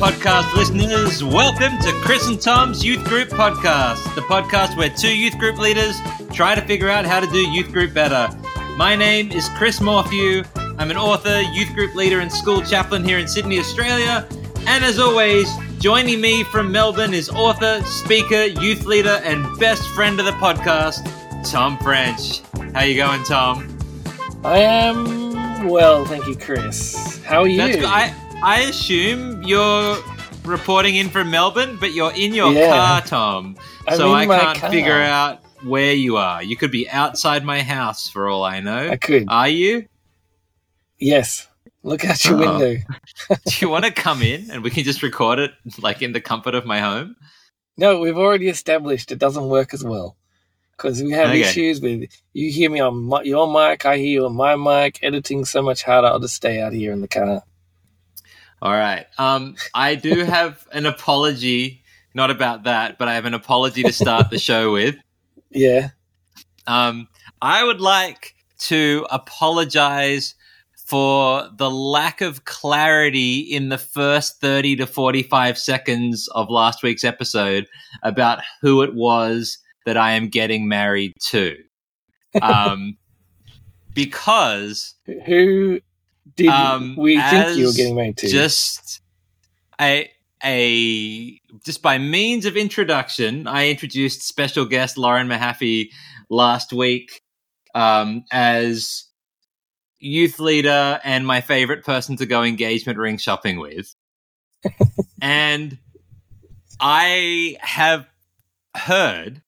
podcast listeners. Welcome to Chris and Tom's Youth Group Podcast, the podcast where two youth group leaders try to figure out how to do youth group better. My name is Chris Morphew. I'm an author, youth group leader, and school chaplain here in Sydney, Australia. And as always, joining me from Melbourne is author, speaker, youth leader, and best friend of the podcast, Tom French. How you going, Tom? I am well, thank you, Chris. How are you? That's, I I assume you're reporting in from Melbourne, but you're in your Yeah. car, Tom. I'm so I can't car. figure out where you are. You could be outside my house for all I know. I could. Are you? yes. Look out your Oh. window. Do you want to come in and we can just record it like in the comfort of my home? No, we've already established it doesn't work as well because we have Okay. issues with you hear me on my, your mic, I hear you on my mic. Editing so much harder. I'll just stay out here in the car. All right. Um, I do have an apology, not about that, but I have an apology to start the show with. Yeah. Um, I would like to apologize for the lack of clarity in the first 30 to 45 seconds of last week's episode about who it was that I am getting married to. Um, because Who did Um, we think you were getting married to? just a a just by means of introduction, I introduced special guest Lauren Mahaffey last week um, as youth leader and my favorite person to go engagement ring shopping with. and I have heard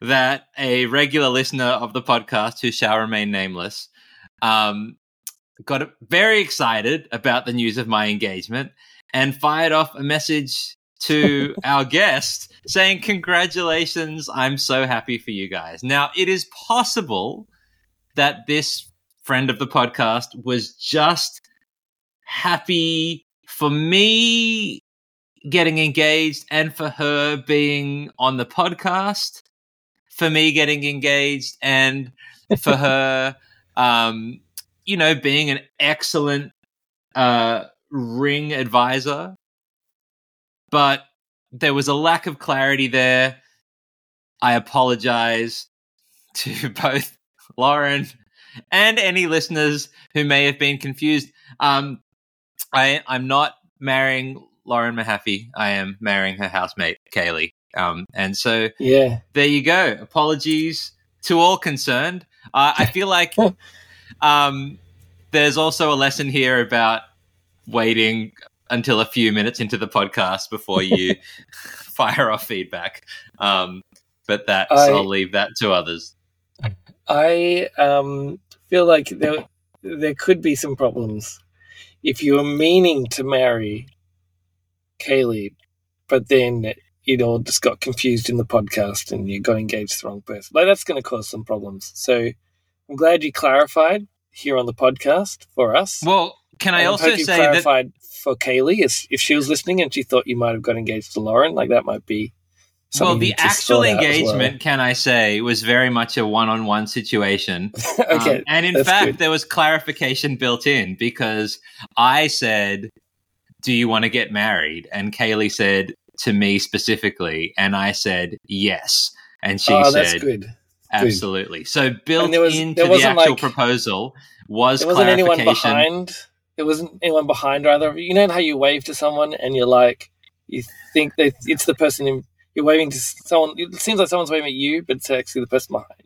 that a regular listener of the podcast who shall remain nameless um, got very excited about the news of my engagement and fired off a message to our guest saying, Congratulations, I'm so happy for you guys. Now, it is possible that this friend of the podcast was just happy for me getting engaged and for her being on the podcast, for me getting engaged and for her, um, you know, being an excellent uh, ring advisor. But there was a lack of clarity there. I apologize to both Lauren and any listeners who may have been confused. Um, I, I'm not marrying Lauren Mahaffey. I am marrying her housemate, Kaylee. Um, and so yeah. there you go. Apologies to all concerned. Uh, I feel like um, there's also a lesson here about waiting until a few minutes into the podcast before you fire off feedback. Um, but that's I- I'll leave that to others. I um, feel like there there could be some problems if you were meaning to marry Kaylee, but then it all just got confused in the podcast and you got engaged to the wrong person. Like that's going to cause some problems. So I'm glad you clarified here on the podcast for us. Well, can I And also say that clarified for Kaylee if, she was listening and she thought you might have got engaged to Lauren, like that might be. well, the actual as well. engagement, can I say, was very much a one-on-one situation. okay, Um, and in fact, good. there was clarification built in because I said, Do you want to get married? And Kaylee said to me specifically, and I said, Yes. And she oh, that's said, good. Absolutely. So built there was- into there the actual like- proposal was There wasn't anyone behind. There wasn't anyone behind either. you. Know how you wave to someone and you're like, you think that it's the person in, you're waving to someone. It seems like someone's waving at you, but it's actually the person behind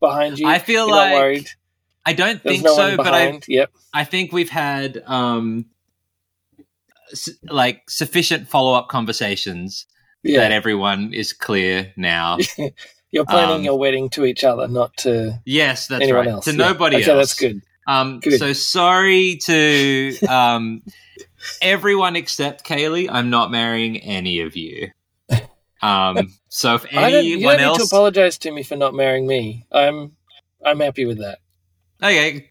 behind you. I feel You're like worried. I don't There's think no so, but I. Yep. I think we've had um s- like sufficient follow-up conversations Yeah. that everyone is clear now. you're planning um, your wedding to each other, not to Yes, that's anyone right. else. To Yeah. nobody okay, else. that's good. Um, Good. so sorry to um, everyone except Kaylee. I'm not marrying any of you. Um, so if I don't, you anyone don't need to else, apologize to me for not marrying me. I'm I'm happy with that. okay,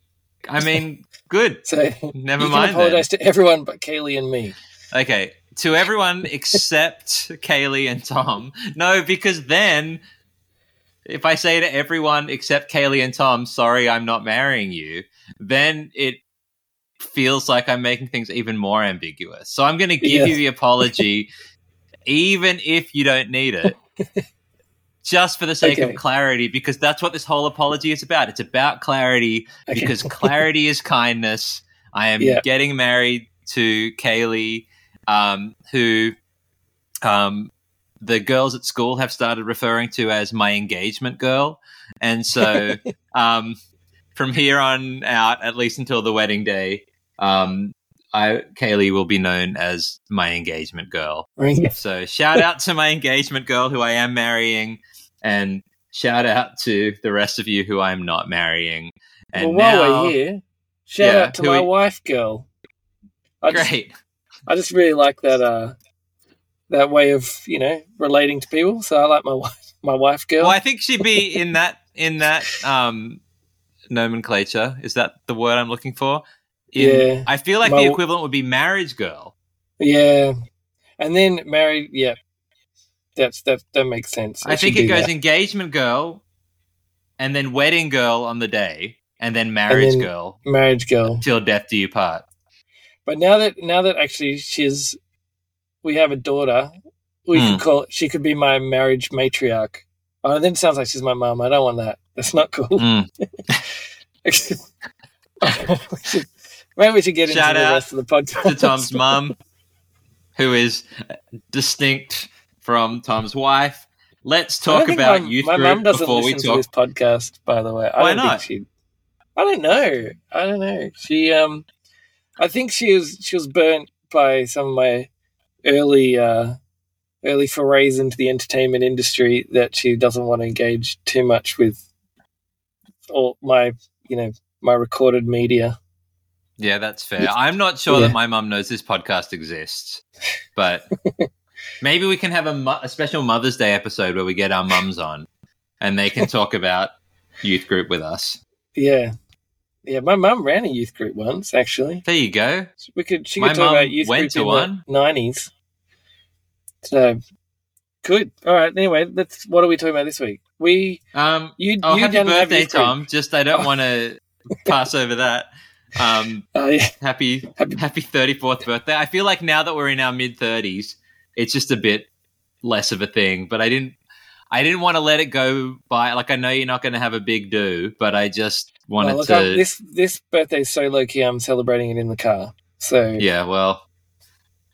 I mean, good. So Never you mind. apologize to everyone but Kaylee and me. Okay, to everyone except Kaylee and Tom. No, because then if I say to everyone except Kaylee and Tom, sorry, I'm not marrying you, then it feels like I'm making things even more ambiguous. So I'm going to give Yeah. you the apology, even if you don't need it, just for the sake Okay. of clarity, because that's what this whole apology is about. It's about clarity, Okay. because clarity is kindness. I am Yeah. getting married to Kaylee, um, who um, the girls at school have started referring to as my engagement girl. And so um, from here on out, at least until the wedding day, um, I, Kaylee will be known as my engagement girl. So shout out to my engagement girl who I am marrying, and shout out to the rest of you who I am not marrying. And well, while now, we're here, shout Yeah, out to my we- wife, girl. I just, great. I just really like that uh that way of you know relating to people. So I like my wife, my wife, girl. Well, I think she'd be in that in that um, nomenclature. Is that the word I'm looking for? In- Yeah. I feel like My- the equivalent would be marriage girl. Yeah, and then married. Yeah, that's that. That makes sense. I think it goes that. engagement girl, and then wedding girl on the day, and then marriage then- girl marriage girl. till death do you part. But now that now that actually she's, we have a daughter. We Hmm. could call she could be my marriage matriarch. Oh, then it sounds like she's my mom. I don't want that. That's not cool. Mm. we should, maybe we should get Shout into the rest of the podcast. to Tom's mom, who is distinct from Tom's wife. Let's talk about my, youth my group doesn't before we listen talk. to this podcast. By the way, I Why don't not? Think she, I don't know. I don't know. She, um, I think she was she was burnt by some of my early uh, early forays into the entertainment industry. That she doesn't want to engage too much with all my you know my recorded media. Yeah, that's fair. I'm not sure Yeah. that my mum knows this podcast exists, but maybe we can have a, mo- a special Mother's Day episode where we get our mums on and they can talk about youth group with us. Yeah, yeah. My mum ran a youth group once. Actually, There you go. we could she My could talk about youth went group to in one. the nineties. So good. All right. Anyway, let's. What are we talking about this week? We Um, you oh, you happy birthday, group. Tom. Just I don't want to pass over that. Um, Oh yeah. happy Happy- happy 34th birthday. I feel like now that we're in our mid 30s, it's just a bit less of a thing, but I didn't I didn't want to let it go by like I know you're not going to have a big do, but I just wanted Well, look, to I'm- this this birthday is so low key. I'm celebrating it in the car. So Yeah, well,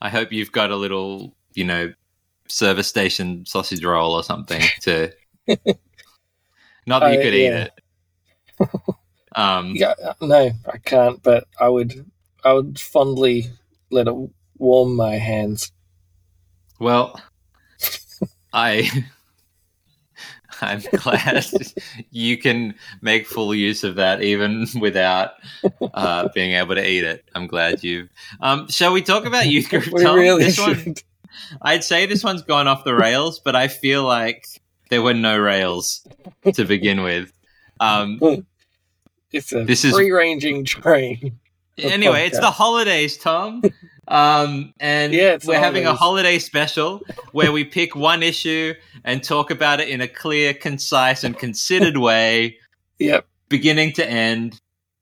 I hope you've got a little, you know, service station sausage roll or something to Not that you Uh, could eat it. Um Yeah, no, I can't. But I would, I would fondly let it warm my hands. Well, I I'm glad you can make full use of that even without uh, being able to eat it. I'm glad you. Um, shall we talk about youth group? we Tom? really this one. I'd say this one's gone off the rails, but I feel like there were no rails to begin with. Um, It's a This is- free ranging train. Anyway, it's the holidays, Tom. Um, and Yeah, we're having a holiday special where we pick one issue and talk about it in a clear, concise, and considered way, Yep. beginning to end.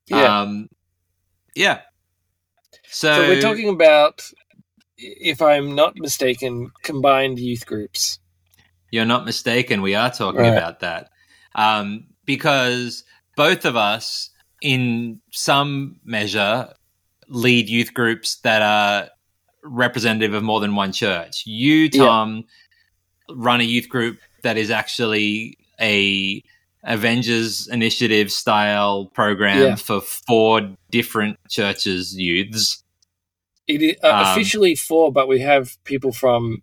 Yeah. Um, yeah. So, so we're talking about, if I'm not mistaken, combined youth groups. You're not mistaken. We are talking Right. about that. Um, because both of us, in some measure, lead youth groups that are representative of more than one church. You, Yeah. Tom, run a youth group that is actually a Avengers Initiative style program Yeah. for four different churches' youths. It is uh, Um, officially four, but we have people from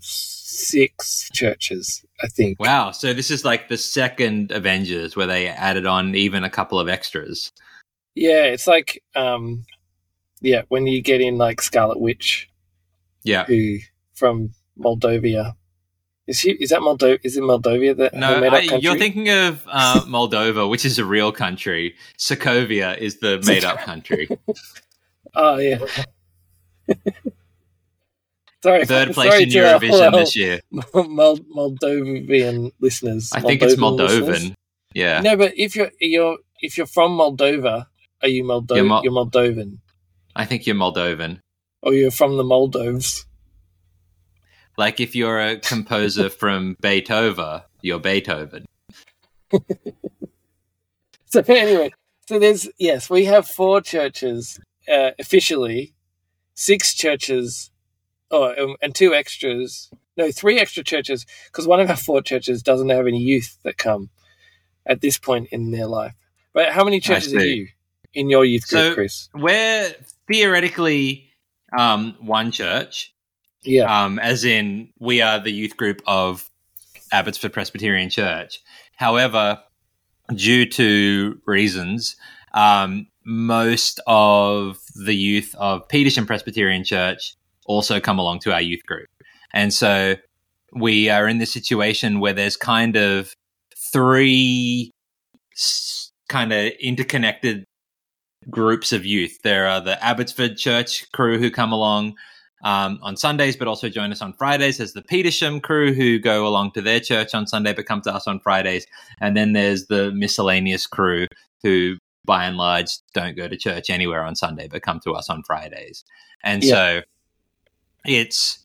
six churches, I think. Wow. So this is like the second Avengers where they added on even a couple of extras. Yeah, it's like, um, yeah, when you get in like Scarlet Witch, Yeah. who from Moldova. Is she? Is that Moldova? Is it Moldova that No, made-up I, you're thinking of uh, Moldova, which is a real country. Sokovia is the made up country. Oh yeah. sorry, Third sorry place in to Eurovision this year. Mol- Moldovan listeners. I think it's Moldovan Moldovan. listeners. Yeah. No, but if you're you're if you're from Moldova, are you Moldo- You're Mo- you're Moldovan? I think you're Moldovan. Or you're from the Moldovs? Like if you're a composer from Beethoven, you're Beethoven. So anyway, so there's yes, we have four churches uh, officially, six churches, oh, um, and two extras. No, three extra churches because one of our four churches doesn't have any youth that come at this point in their life. But how many churches are you in your youth group, So- Chris? We're theoretically um, one church, Yeah, um, as in we are the youth group of Abbotsford Presbyterian Church. However, due to reasons, um, most of the youth of Petersham Presbyterian Church also come along to our youth group. And so we are in this situation where there's kind of three s- kind of interconnected groups of youth. There are the Abbotsford Church crew who come along um, on Sundays, but also join us on Fridays. There's the Petersham crew who go along to their church on Sunday, but come to us on Fridays. And then there's the miscellaneous crew who, by and large, don't go to church anywhere on Sunday, but come to us on Fridays. And Yeah. so it's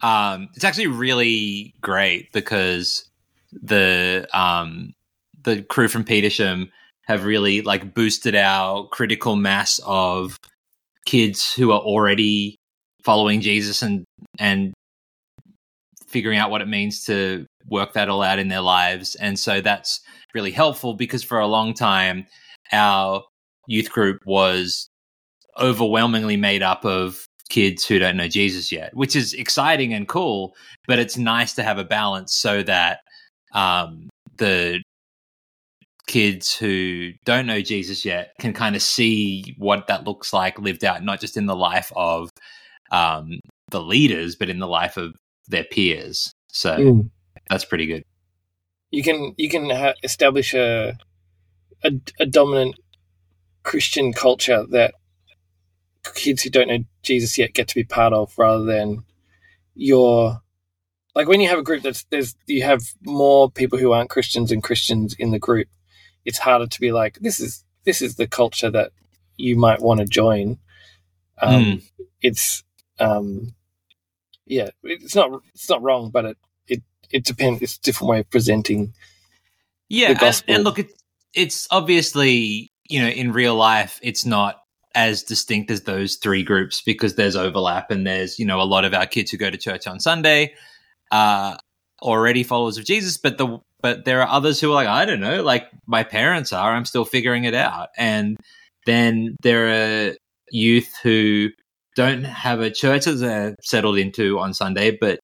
um, it's actually really great because the um, the crew from Petersham have really like boosted our critical mass of kids who are already following Jesus and and figuring out what it means to work that all out in their lives. And so that's really helpful because for a long time our youth group was overwhelmingly made up of kids who don't know Jesus yet, which is exciting and cool, but it's nice to have a balance so that um, the kids who don't know Jesus yet can kind of see what that looks like lived out, not just in the life of um, the leaders, but in the life of their peers. So Mm. that's pretty good. you can you can ha- establish a, a a dominant Christian culture that kids who don't know Jesus yet get to be part of, rather than your like when you have a group that's there's you have more people who aren't Christians and Christians in the group. It's harder to be like this is this is the culture that you might want to join. Um, It's um, yeah, it's not it's not wrong, but it it it depends. It's a different way of presenting Yeah, the and, gospel. and look, it, it's obviously you know in real life it's not as distinct as those three groups because there's overlap and there's you know a lot of our kids who go to church on Sunday are already followers of Jesus, but the but there are others who are like I don't know, like my parents are. I'm still figuring it out, and then there are youth who don't have a church that they're settled into on Sunday, but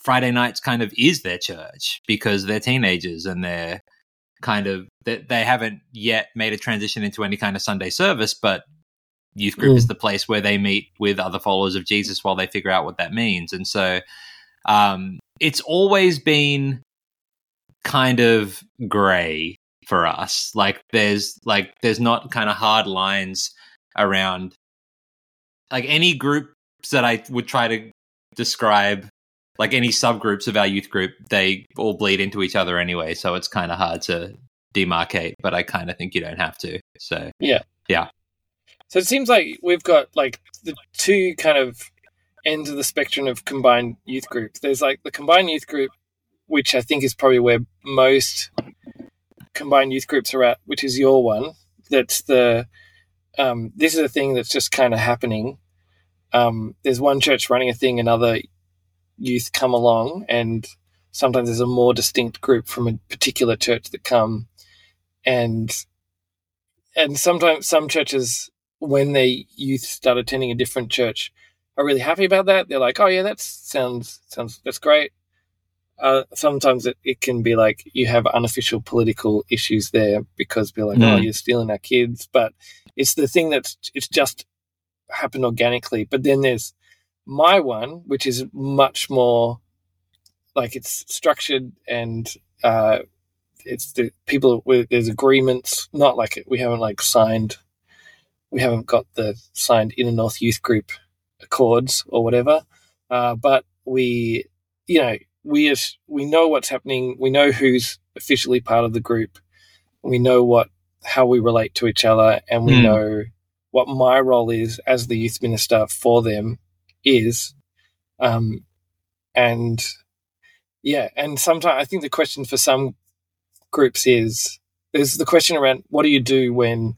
Friday nights kind of is their church because they're teenagers and they're kind of they, they haven't yet made a transition into any kind of Sunday service, but youth group Mm. is the place where they meet with other followers of Jesus while they figure out what that means. And so um, it's always been kind of gray for us. Like there's like there's not kind of hard lines around like any groups that I would try to describe like any subgroups of our youth group, they all bleed into each other anyway. So it's kind of hard to demarcate, but I kind of think you don't have to. So Yeah. Yeah. So it seems like we've got like the two kind of ends of the spectrum of combined youth groups. There's like the combined youth group, which I think is probably where most combined youth groups are at, which is your one. That's the um, this is a thing that's just kind of happening. Um, there's one church running a thing, another youth come along, and sometimes there's a more distinct group from a particular church that come, and and sometimes some churches when their youth start attending a different church are really happy about that. They're like, "Oh yeah, that sounds sounds that's great." Uh, sometimes it, it can be like you have unofficial political issues there because they're like, "Oh, Mm. you're stealing our kids," but it's the thing that's it's just happened organically. But then there's my one, which is much more like it's structured and uh, it's the people with there's agreements. Not like we haven't like signed we haven't got the signed inner north youth group accords or whatever uh, but we you know we as we know what's happening we know who's officially part of the group we know what how we relate to each other and we Mm. know what my role is as the youth minister for them is. Um, and yeah, and sometimes I think the question for some groups is there's the question around what do you do when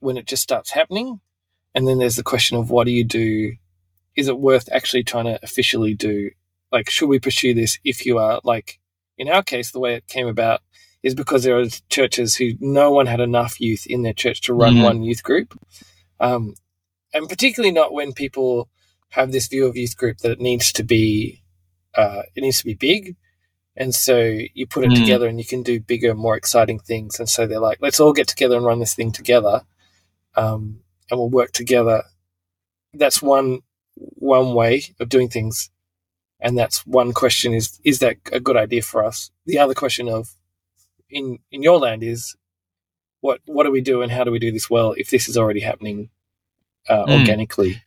when it just starts happening, and then there's the question of what do you do? Is it worth actually trying to officially do? Like, should we pursue this if you are like in our case, the way it came about is because there are churches who no one had enough youth in their church to run Mhm. one youth group, um, and particularly not when people have this view of youth group that it needs to be uh, it needs to be big, and so you put it Mm. together and you can do bigger, more exciting things. And so they're like, let's all get together and run this thing together, um, and we'll work together. That's one one way of doing things, and that's one question: is is that a good idea for us? The other question of in in your land is what what do we do and how do we do this well if this is already happening uh, Mm. organically?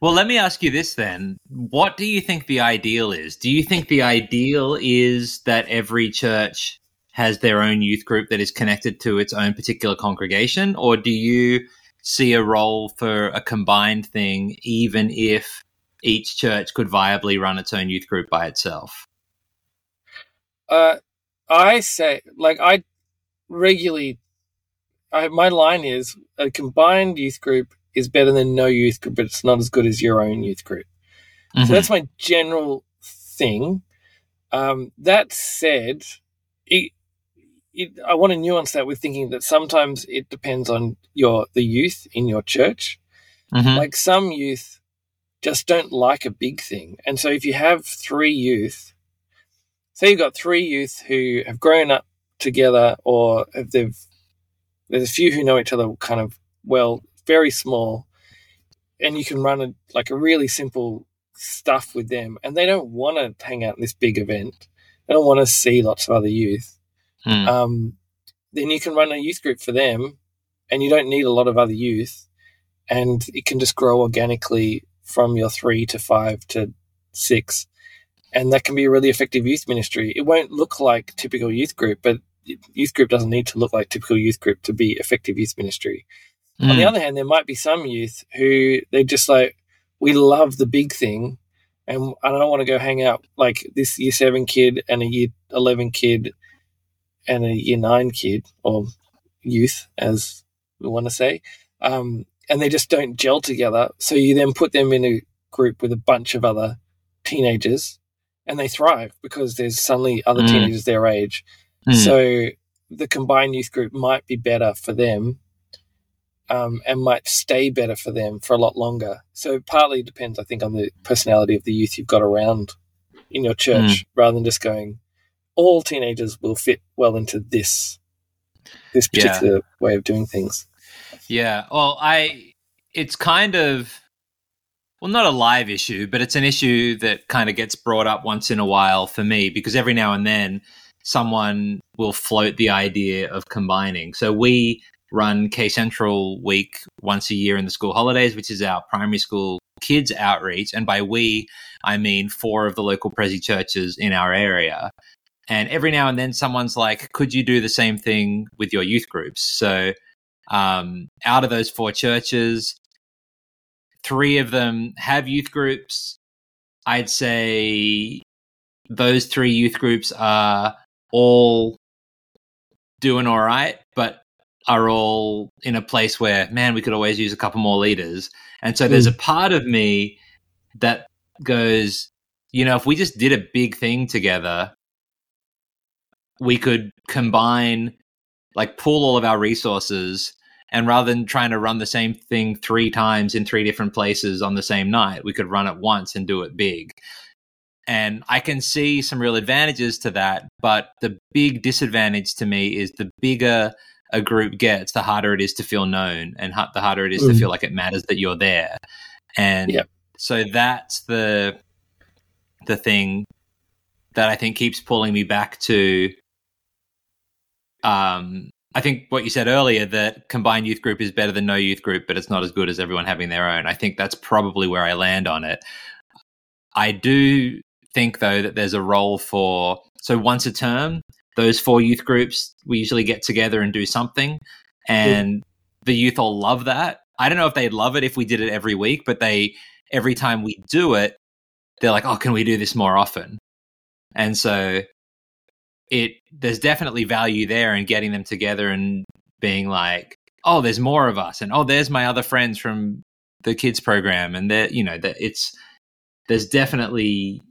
Well, let me ask you this then. What do you think the ideal is? Do you think the ideal is that every church has their own youth group that is connected to its own particular congregation? Or do you see a role for a combined thing, even if each church could viably run its own youth group by itself? Uh, I say, like, I regularly, I, my line is a combined youth group is better than no youth group, but it's not as good as your own youth group. Mhm. So that's my general thing. Um, that said, it, it, I want to nuance that with thinking that sometimes it depends on your the youth in your church. Mhm. Like some youth just don't like a big thing. And so if you have three youth, say you've got three youth who have grown up together or if they've there's a few who know each other kind of well, very small, and you can run a, like a really simple stuff with them and they don't want to hang out in this big event. They don't want to see lots of other youth. Mm. Um, then you can run a youth group for them and you don't need a lot of other youth and it can just grow organically from your three to five to six. And that can be a really effective youth ministry. It won't look like typical youth group, but youth group doesn't need to look like typical youth group to be effective youth ministry. On the Mm. other hand, there might be some youth who they're just like, we love the big thing and I don't want to go hang out like this year seven kid and a year 11 kid and a year nine kid or youth, as we want to say. Um, and they just don't gel together. So you then put them in a group with a bunch of other teenagers and they thrive because there's suddenly other Mm. teenagers their age. Mm. So the combined youth group might be better for them um, and might stay better for them for a lot longer. So it partly depends, I think, on the personality of the youth you've got around in your church, rather than just going, all teenagers will fit well into this this Yeah. particular way of doing things. Yeah. Well, I it's kind of well not a live issue, but it's an issue that kind of gets brought up once in a while for me because every now and then someone will float the idea of combining. So we run K Central week once a year in the school holidays, which is our primary school kids outreach, and by we I mean four of the local Prezi churches in our area. And every now and then someone's like, could you do the same thing with your youth groups? So um, out of those four churches, three of them have youth groups. I'd say those three youth groups are all doing all right, but are all in a place where, man, we could always use a couple more leaders. And so there's a part of me that goes, you know, if we just did a big thing together, we could combine, like, pool all of our resources. And rather than trying to run the same thing three times in three different places on the same night, we could run it once and do it big. And I can see some real advantages to that. But the big disadvantage to me is the bigger a group gets, the harder it is to feel known and the harder it is to Mm. feel like it matters that you're there. And Yep. so that's the the thing that I think keeps pulling me back to um I think what you said earlier that combined youth group is better than no youth group, but it's not as good as everyone having their own. I think that's probably where I land on it. I do think though that there's a role for so once a term those four youth groups, we usually get together and do something. And the youth all love that. I don't know if they'd love it if we did it every week, but they, every time we do it, they're like, oh, can we do this more often? And so it, there's definitely value there in getting them together and being like, oh, there's more of us. And oh, there's my other friends from the kids program. And that, you know, that it's, there's definitely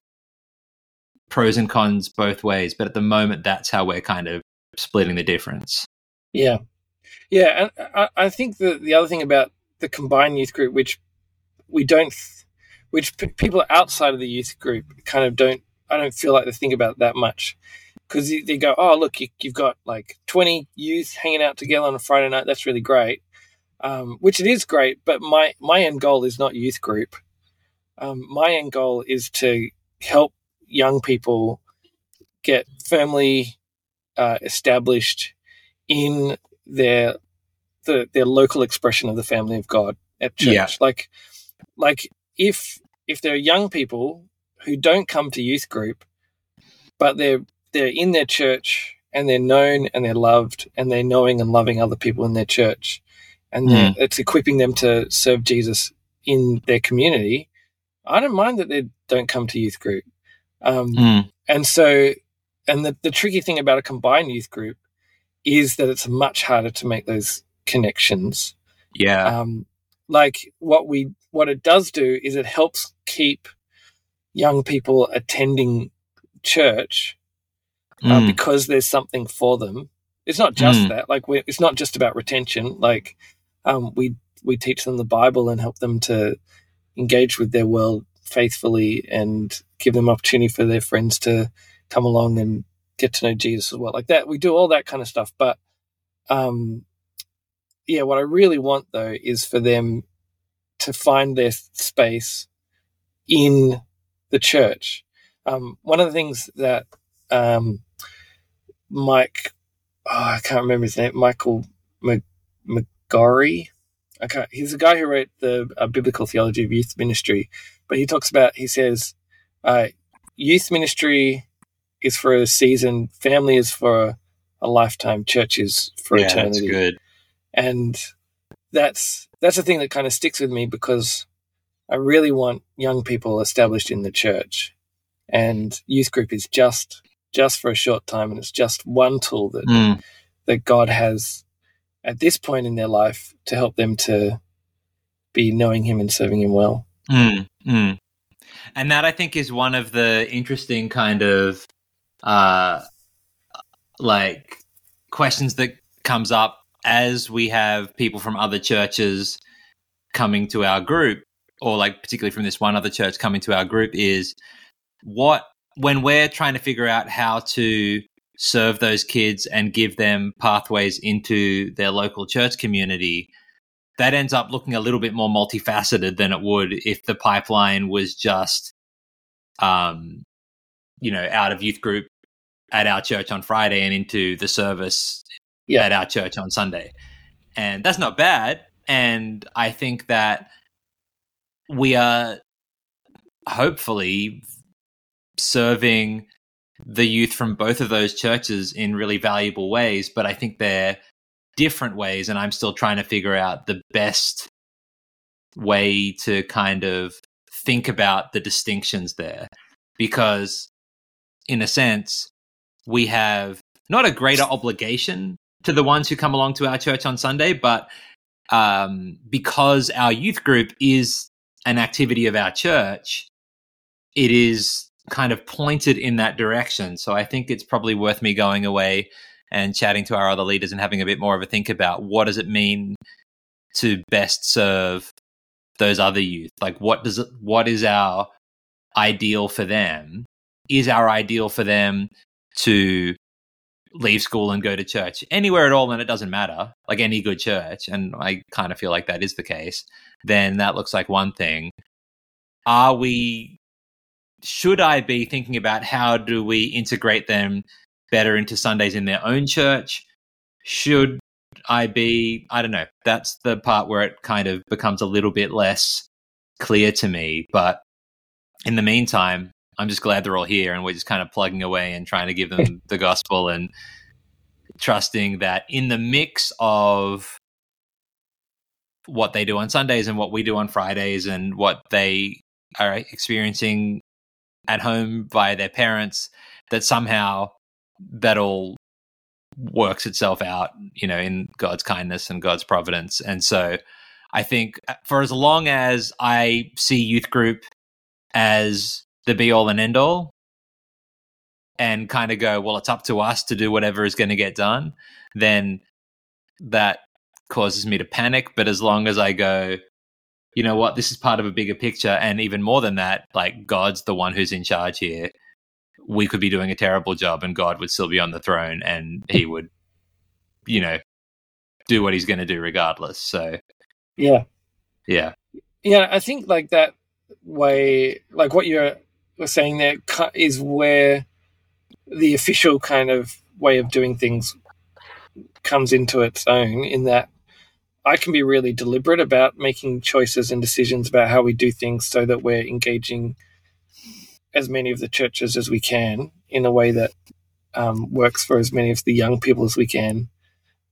pros and cons both ways. But at the moment, that's how we're kind of splitting the difference. Yeah. Yeah. And I, I think the, the other thing about the combined youth group, which we don't, which people outside of the youth group kind of don't, I don't feel like they think about that much. Because they go, oh, look, you, have got like 20 youth hanging out together on a Friday night. That's really great. Um, which it is great, but my, my end goal is not youth group. Um, my end goal is to help young people get firmly uh, established in their the, their local expression of the family of God at church. Yeah. Like, like if if there are young people who don't come to youth group, but they're they're in their church and they're known and they're loved and they're knowing and loving other people in their church, and mm. it's equipping them to serve Jesus in their community. I don't mind that they don't come to youth group. Um, mm. And so, and the, the tricky thing about a combined youth group is that it's much harder to make those connections. Yeah. Um, like what we, what it does do is it helps keep young people attending church uh, mm. because there's something for them. It's not just mm. that. Like, it's not just about retention. Like, um, we we teach them the Bible and help them to engage with their world faithfully and give them opportunity for their friends to come along and get to know Jesus as well. Like that, we do all that kind of stuff. But um, yeah, what I really want though is for them to find their space in the church. Um, one of the things that um, Mike, oh, I can't remember his name, Michael McGarry, okay, he's a guy who wrote the uh, biblical theology of youth ministry, but he talks about he says uh, youth ministry is for a season, family is for a lifetime, church is for yeah, eternity. That's good. And that's that's the thing that kind of sticks with me because I really want young people established in the church, and youth group is just just for a short time, and it's just one tool that mm. that God has at this point in their life to help them to be knowing Him and serving Him well. Mm, mm. And that I think is one of the interesting kind of uh, like questions that comes up as we have people from other churches coming to our group, or like particularly from this one other church coming to our group, is what when we're trying to figure out how to serve those kids and give them pathways into their local church community, that ends up looking a little bit more multifaceted than it would if the pipeline was just, um, you know, out of youth group at our church on Friday and into the service yeah. at our church on Sunday. And that's not bad. And I think that we are hopefully serving the youth from both of those churches in really valuable ways, but I think they're different ways, and I'm still trying to figure out the best way to kind of think about the distinctions there. Because, in a sense, we have not a greater obligation to the ones who come along to our church on Sunday, but um, because our youth group is an activity of our church, it is kind of pointed in that direction. So I think it's probably worth me going away and chatting to our other leaders and having a bit more of a think about what does it mean to best serve those other youth? Like what does it what is our ideal for them? Is our ideal for them to leave school and go to church anywhere at all and it doesn't matter like any good church and i kind of feel like that is the case then that looks like one thing are we should I be thinking about how do we integrate them better into Sundays in their own church? Should I be, I don't know, that's the part where it kind of becomes a little bit less clear to me. But in the meantime, I'm just glad they're all here, and we're just kind of plugging away and trying to give them the gospel and trusting that in the mix of what they do on Sundays and what we do on Fridays and what they are experiencing at home by their parents, that somehow that all works itself out, you know, in God's kindness and God's providence. And so I think uh, for as long as I see youth group as the be all and end all and kind of go, well, it's up to us to do whatever is going to get done, then that causes me to panic. But as long as I go, you know what, this is part of a bigger picture. And even more than that, like God's the one who's in charge here. We could be doing a terrible job and God would still be on the throne and he would, you know, do what he's going to do regardless. So, yeah. Yeah. Yeah. I think like that way, like what you're saying there is where the official kind of way of doing things comes into its own in that I can be really deliberate about making choices and decisions about how we do things so that we're engaging as many of the churches as we can in a way that um, works for as many of the young people as we can.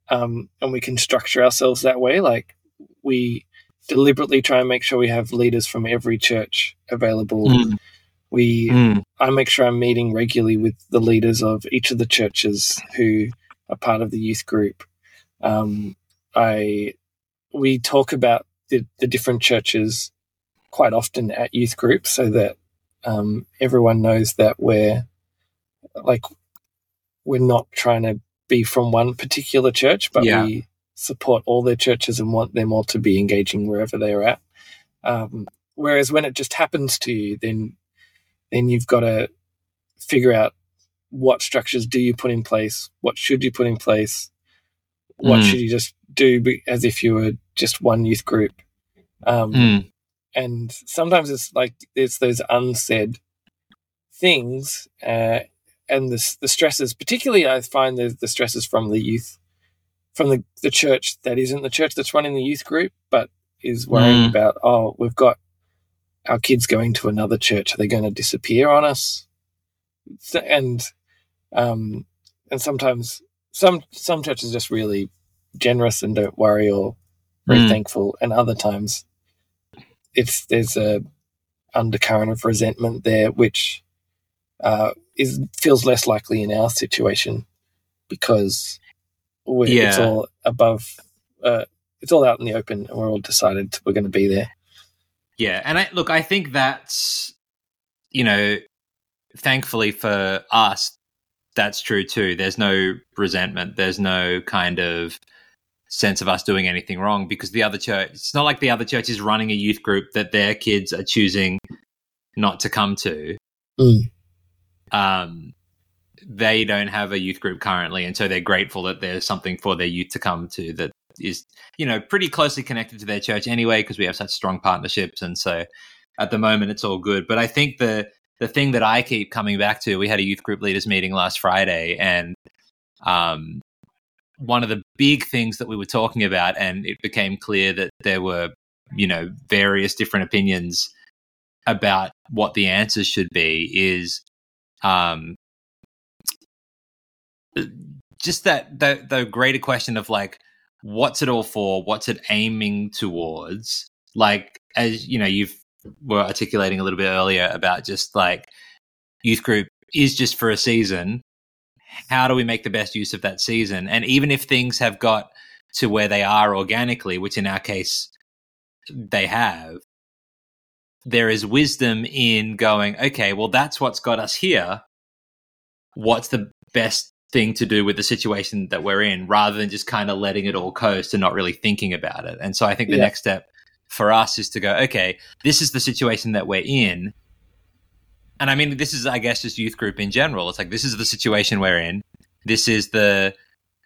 Um, and we can structure ourselves that way. Like we deliberately try and make sure we have leaders from every church available. Mm. We, mm. I make sure I'm meeting regularly with the leaders of each of the churches who are part of the youth group. Um, I we talk about the, the different churches quite often at youth groups so that um, everyone knows that we're like we're not trying to be from one particular church, but yeah. we support all their churches and want them all to be engaging wherever they are at. Um, whereas when it just happens to you, then then you've got to figure out what structures do you put in place, what should you put in place, what mm. should you just do as if you were just one youth group. Um, mm. And sometimes it's like it's those unsaid things uh, and the, the stresses, particularly I find the, the stresses from the youth, from the, the church that isn't the church that's running the youth group, but is worrying mm. about, oh, we've got our kids going to another church. Are they going to disappear on us? And, um, and sometimes some, some churches just really generous and don't worry or very mm. thankful, and other times it's there's a undercurrent of resentment there, which uh, is feels less likely in our situation because yeah. it's all above. Uh, it's all out in the open, and we're all decided we're going to be there. Yeah, and I, look, I think that's you know, thankfully for us, that's true too. There's no resentment. There's no kind of sense of us doing anything wrong because the other church it's not like the other church is running a youth group that their kids are choosing not to come to mm. um they don't have a youth group currently and so they're grateful that there's something for their youth to come to that is you know pretty closely connected to their church anyway because we have such strong partnerships and so at the moment it's all good but i think the the thing that i keep coming back to we had a youth group leaders meeting last friday and um one of the big things that we were talking about, and it became clear that there were, you know, various different opinions about what the answers should be, is um, just that the, the greater question of like, what's it all for? What's it aiming towards? Like, as you know, you've were articulating a little bit earlier about just like youth group is just for a season how do we make the best use of that season? And even if things have got to where they are organically, which in our case they have, there is wisdom in going, okay, well, that's what's got us here. What's the best thing to do with the situation that we're in rather than just kind of letting it all coast and not really thinking about it? And so I think the yeah. next step for us is to go, okay, this is the situation that we're in and I mean, this is, I guess, just youth group in general. It's like this is the situation we're in. This is the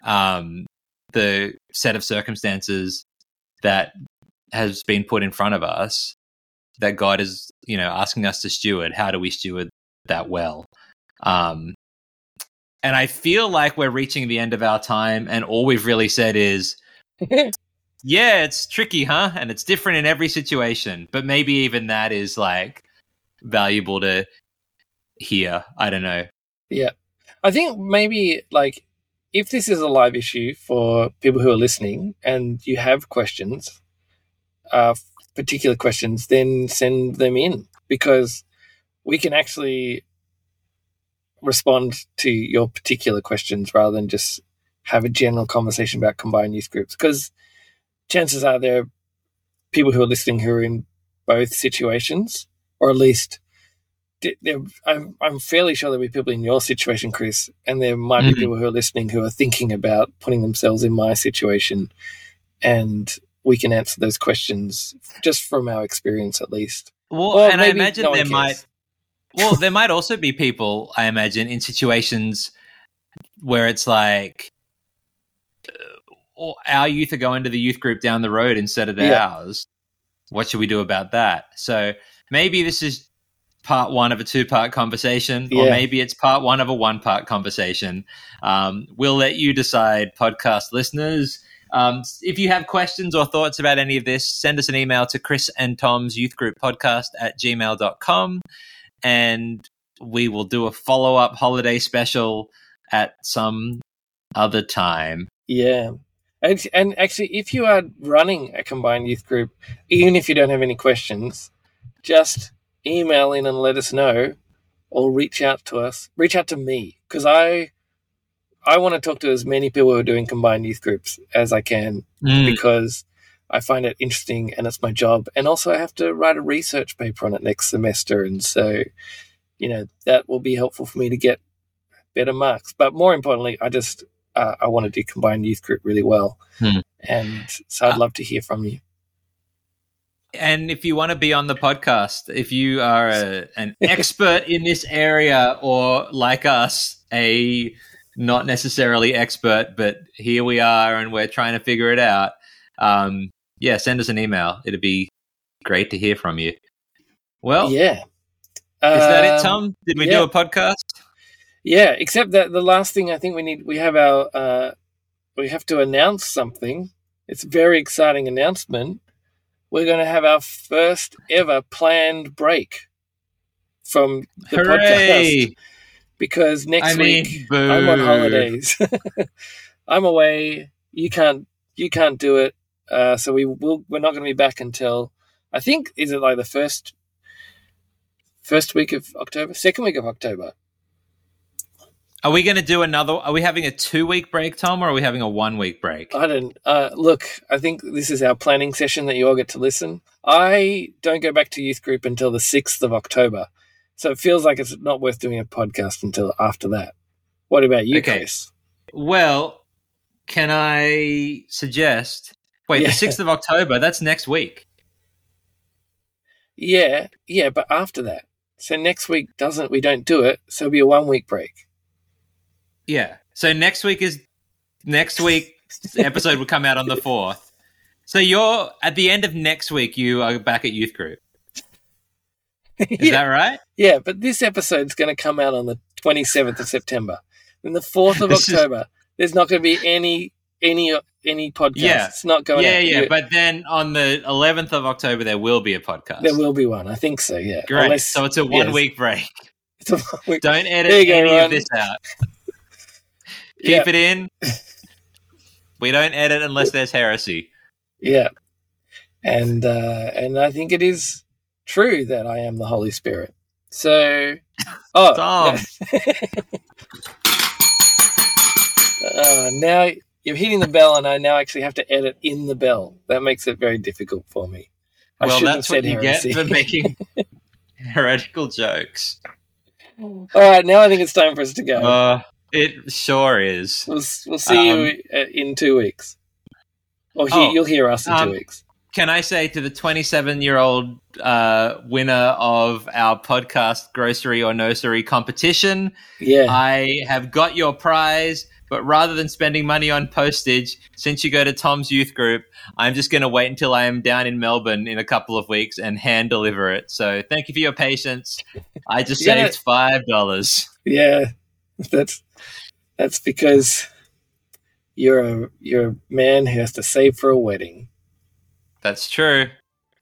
um, the set of circumstances that has been put in front of us that God is, you know, asking us to steward. How do we steward that well? Um, and I feel like we're reaching the end of our time, and all we've really said is, yeah, it's tricky, huh? And it's different in every situation. But maybe even that is like valuable to here. I don't know. Yeah. I think maybe like if this is a live issue for people who are listening and you have questions, uh, particular questions, then send them in because we can actually respond to your particular questions rather than just have a general conversation about combined youth groups. Because chances are there are people who are listening who are in both situations, or at least I'm, I'm fairly sure there'll be people in your situation, Chris, and there might mm-hmm. be people who are listening who are thinking about putting themselves in my situation, and we can answer those questions just from our experience, at least. Well, or and I imagine no there might. Well, there might also be people, I imagine, in situations where it's like, uh, our youth are going to the youth group down the road instead of yeah. ours. What should we do about that? So maybe this is part one of a two part conversation, yeah. or maybe it's part one of a one part conversation. Um, we'll let you decide, podcast listeners. Um, if you have questions or thoughts about any of this, send us an email to Chris and Tom's Youth Group Podcast at gmail.com and we will do a follow up holiday special at some other time. Yeah. And, and actually, if you are running a combined youth group, even if you don't have any questions, just email in and let us know or reach out to us. Reach out to me because I I want to talk to as many people who are doing combined youth groups as I can mm. because I find it interesting and it's my job. And also, I have to write a research paper on it next semester. And so, you know, that will be helpful for me to get better marks. But more importantly, I just, uh, I want to do combined youth group really well. Hmm. And so I'd uh, love to hear from you. And if you want to be on the podcast, if you are a, an expert in this area or like us, a not necessarily expert, but here we are and we're trying to figure it out. Um, yeah, send us an email. It'd be great to hear from you. Well, yeah. Is that it, um, Tom? Did we yeah. do a podcast? Yeah, except that the last thing I think we need, we have our, uh, we have to announce something. It's a very exciting announcement we're going to have our first ever planned break from the Hooray! podcast because next I mean, week boo. I'm on holidays. I'm away. You can't. You can't do it. Uh, so we will. We're not going to be back until I think is it like the first first week of October, second week of October. Are we going to do another? Are we having a two week break, Tom, or are we having a one week break? I don't. Uh, look, I think this is our planning session that you all get to listen. I don't go back to youth group until the sixth of October, so it feels like it's not worth doing a podcast until after that. What about you, okay. Chris? Well, can I suggest? Wait, yeah. the sixth of October. That's next week. Yeah, yeah, but after that. So next week doesn't we don't do it, so it'll be a one week break. Yeah. So next week is next week episode will come out on the fourth. So you're at the end of next week. You are back at youth group. Is yeah. that right? Yeah, but this episode's going to come out on the twenty seventh of September. Then the fourth of October, is... there's not going to be any any any podcast. Yeah. It's not going. Yeah, yeah. But then on the eleventh of October, there will be a podcast. There will be one. I think so. Yeah. Great. Unless, so it's a one yes. week break. It's a one week. Don't edit any go, of this out. Keep it in. we don't edit unless there's heresy. Yeah, and uh, and I think it is true that I am the Holy Spirit. So, oh, uh, now you're hitting the bell, and I now actually have to edit in the bell. That makes it very difficult for me. I well, that's what you heresy. get for making heretical jokes. All right, now I think it's time for us to go. Uh, it sure is. We'll, we'll see um, you in two weeks. Or oh, you'll hear us in um, two weeks. Can I say to the 27 year old uh, winner of our podcast grocery or nursery competition, yeah. I have got your prize. But rather than spending money on postage, since you go to Tom's youth group, I'm just going to wait until I am down in Melbourne in a couple of weeks and hand deliver it. So thank you for your patience. I just saved five dollars. Yeah, that's that's because you're a you're a man who has to save for a wedding. That's true.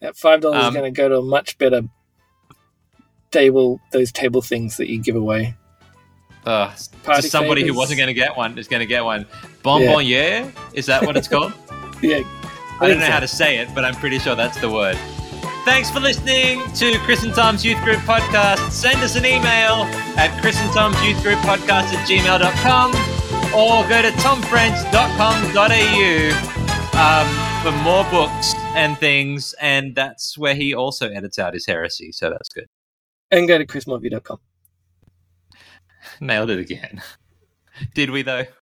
That five dollars um, is going to go to a much better table those table things that you give away. Uh, Party somebody who wasn't going to get one is going to get one. Bonbonniere? Is that what it's called? Yeah, I don't know so. how to say it, but I'm pretty sure that's the word. Thanks for listening to Chris and Tom's Youth Group Podcast. Send us an email at Chris and Tom's Youth Group Podcast at gmail.com or go to tomfrench.com.au um, for more books and things. And that's where he also edits out his heresy. So that's good. And go to chrismorphew.com. Nailed it again. Did we, though?